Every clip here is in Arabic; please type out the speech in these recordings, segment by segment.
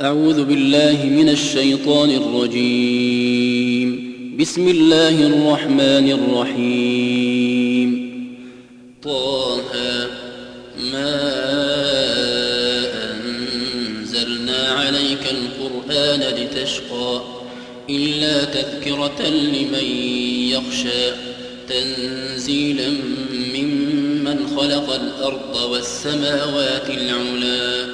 أعوذ بالله من الشيطان الرجيم. بسم الله الرحمن الرحيم. طه ما أنزلنا عليك القرآن لتشقى إلا تذكرة لمن يخشى تنزيلا ممن خلق الأرض والسماوات العلا.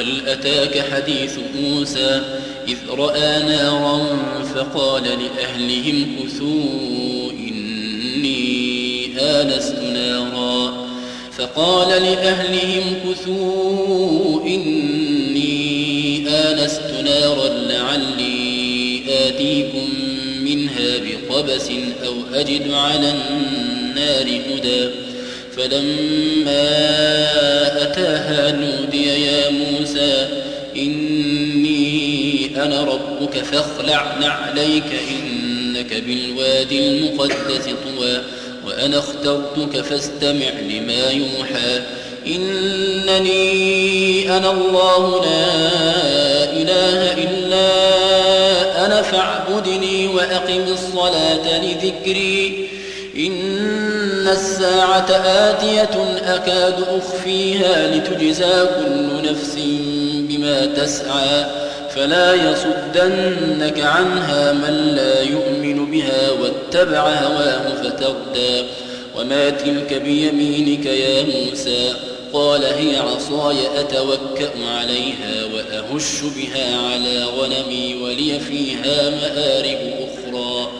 وهل أتاك حديث موسى إذ رأى نارا فقال لأهلهم كثوا إني آنست نارا فقال لأهلهم كثوا إني آنست نارا لعلي آتيكم منها بقبس أو أجد على النار هدى فلما أتاها نودي يا موسى إني أنا ربك فاخلع نعليك إنك بالوادي المقدس طوى وأنا اخترتك فاستمع لما يوحى. إنني أنا الله لا إله إلا أنا فاعبدني وأقم الصلاة لذكري. إن الساعة آتية أكاد أخفيها لتجزى كل نفس بما تسعى. فلا يصدنك عنها من لا يؤمن بها واتبع هواه فتردى. وما تلك بيمينك يا موسى؟ قال هي عصاي أتوكأ عليها وأهش بها على غنمي ولي فيها مآرب أخرى.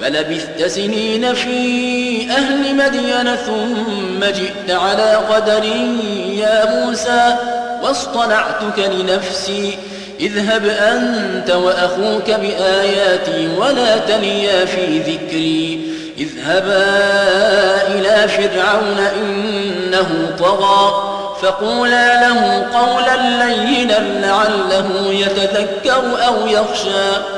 فلبثت سنين في أهل مدين ثم جئت على قدر يا موسى واصطنعتك لنفسي. اذهب أنت وأخوك بآياتي ولا تنيا في ذكري. اذهبا إلى فرعون إنه طغى فقولا له قولا لينا لعله يتذكر أو يخشى.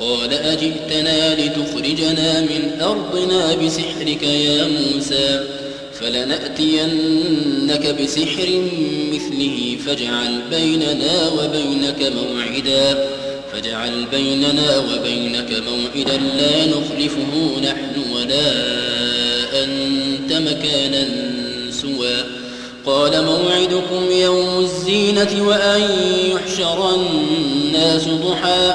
قال أجئتنا لتخرجنا من أرضنا بسحرك يا موسى فلنأتينك بسحر مثله فاجعل بيننا وبينك موعدا فاجعل بيننا وبينك موعدا لا نخلفه نحن ولا أنت مكانا سوى. قال موعدكم يوم الزينة وأن يحشر الناس ضحى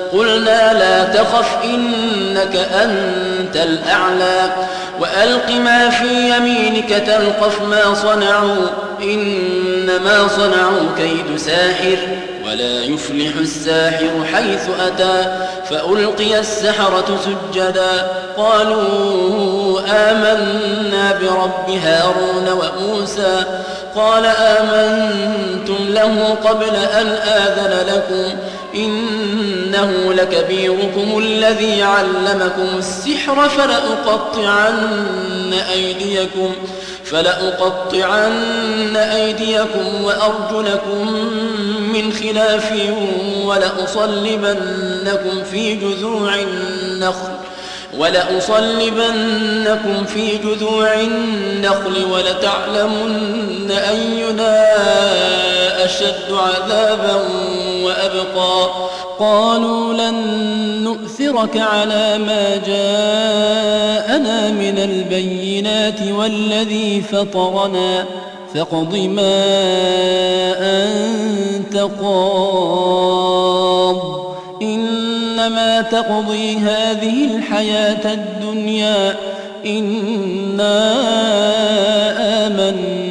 قلنا لا تخف إنك أنت الأعلى. وألق ما في يمينك تلقف ما صنعوا. إنما صنعوا كيد ساحر ولا يفلح الساحر حيث أتى. فألقي السحرة سجدا. قالوا آمنا برب هارون وموسى. قال آمنتم له قبل أن آذن لكم. إنه لكبيركم الذي علمكم السحر فلأقطعن أيديكم فلأقطعن أيديكم وأرجلكم من خلاف ولأصلبنكم في جذوع النخل ولأصلبنكم في جذوع النخل ولتعلمن أينا أشد عذابا وأبقى. قالوا لن نؤثرك على ما جاءنا من البينات والذي فطرنا. فاقض ما أنت قاض. إنما تقضي هذه الحياة الدنيا. إنا آمنا.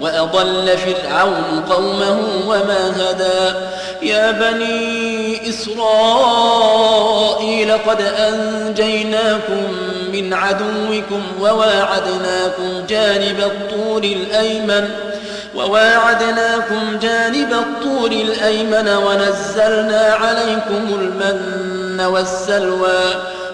وأضل فرعون قومه وما هدى. يا بني إسرائيل قد أنجيناكم من عدوكم وواعدناكم جانب الطور الأيمن وواعدناكم جانب الطور الأيمن ونزلنا عليكم المن والسلوى.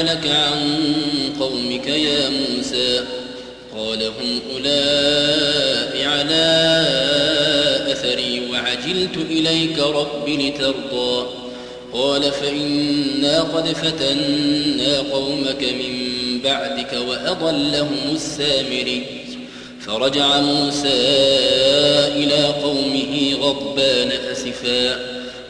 أعجلك عن قومك يا موسى؟ قال هم أولئك على أثري وعجلت إليك رب لترضى. قال فإنا قد فتنا قومك من بعدك وأضلهم السامري فرجع موسى إلى قومه غضبان أسفا.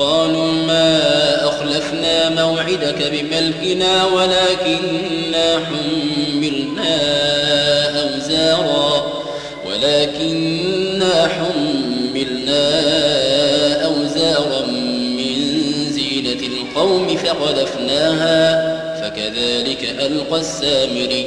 قالوا ما أخلفنا موعدك بملكنا ولكننا حملنا أوزارا ولكننا حملنا أوزارا من زينة القوم فقذفناها فكذلك ألقى السامري.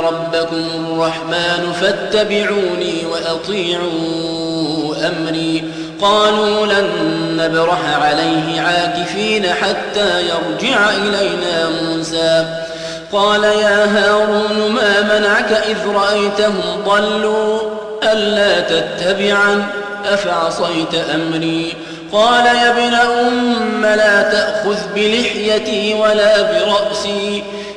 ربكم الرحمن فاتبعوني وأطيعوا أمري. قالوا لن نبرح عليه عاكفين حتى يرجع إلينا موسى. قال يا هارون ما منعك إذ رأيتهم ضلوا؟ ألا تتبعا أفعصيت أمري. قال يا ابن أم لا تأخذ بلحيتي ولا برأسي.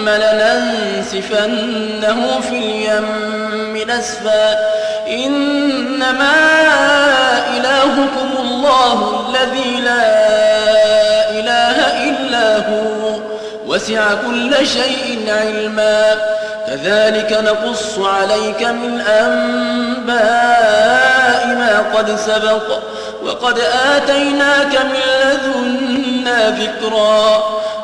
ثم لننسفنه في اليم نسفا. إنما إلهكم الله الذي لا إله إلا هو. وسع كل شيء علما. كذلك نقص عليك من أنباء ما قد سبق. وقد آتيناك من لدنا ذكرا.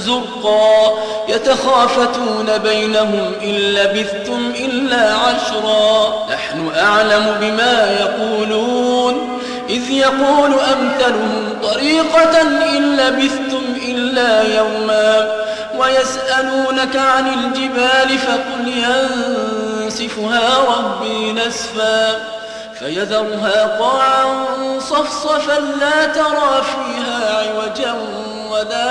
زرقا يتخافتون بينهم إن لبثتم إلا عشرا. نحن أعلم بما يقولون. إذ يقول أمثلهم طريقة إن لبثتم إلا يوما ويسألونك عن الجبال فقل ينسفها ربي نسفا. فيذرها قاعا صفصفا لا ترى فيها عوجا ولا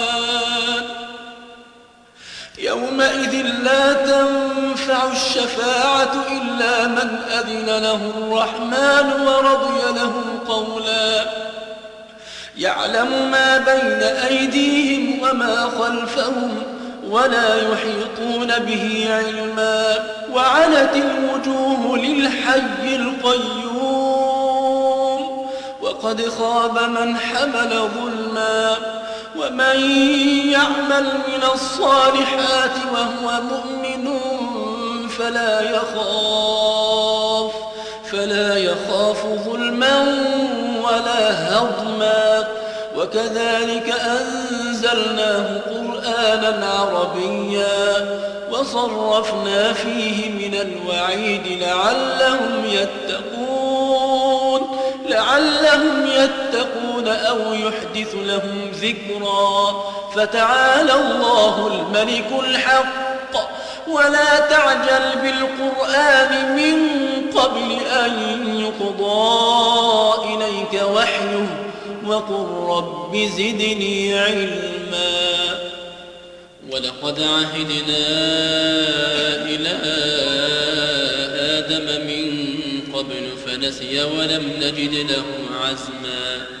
يومئذ لا تنفع الشفاعة إلا من أذن له الرحمن ورضي له قولا. يعلم ما بين أيديهم وما خلفهم ولا يحيطون به علما. وعنت الوجوه للحي القيوم. وقد خاب من حمل ظلما. ومن يعمل من الصالحات وهو مؤمن فلا يخاف فلا يخاف ظلما ولا هضما. وكذلك أنزلناه قرآنا عربيا وصرفنا فيه من الوعيد لعلهم يتقون لعلهم يتقون. أو يحدث لهم ذكرا فتعالى الله الملك الحق. ولا تعجل بالقرآن من قبل أن يقضى إليك وحيه وقل رب زدني علما. ولقد عهدنا إلى آدم من قبل فنسي ولم نجد له عزما.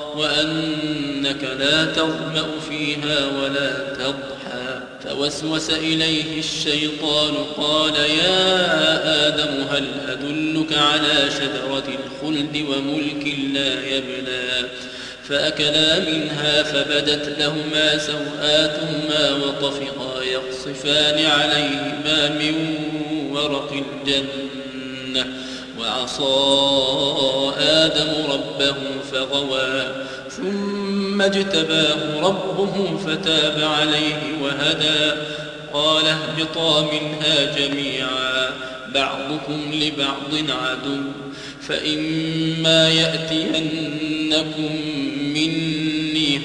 وأنك لا تظمأ فيها ولا تضحى. فوسوس إليه الشيطان قال يا آدم هل أدلك على شجرة الخلد وملك لا يبلى فأكلا منها فبدت لهما سوآتهما وطفقا يقصفان عليهما من ورق الجنة. وعصى آدم ربه فغوى. ثم اجتباه ربه فتاب عليه وهدى. قال اهبطا منها جميعا بعضكم لبعض عدو. فإما يأتينكم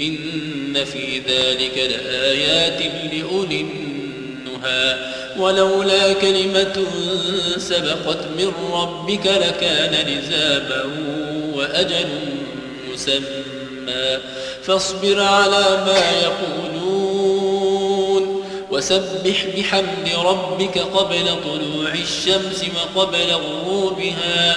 إن في ذلك لآيات لأولي النهى. ولولا كلمة سبقت من ربك لكان لزابا وأجل مسمى. فاصبر على ما يقولون وسبح بحمد ربك قبل طلوع الشمس وقبل غروبها.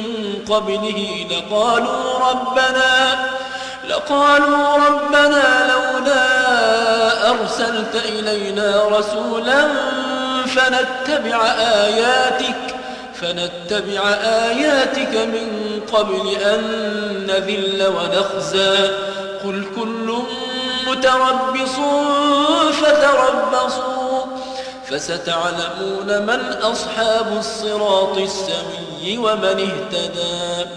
قبله لقالوا ربنا لقالوا ربنا لولا أرسلت إلينا رسولا فنتبع آياتك فنتبع آياتك من قبل أن نذل ونخزى. قل كل متربص فتربصوا فستعلمون من أصحاب الصراط السوي ومن اهتدى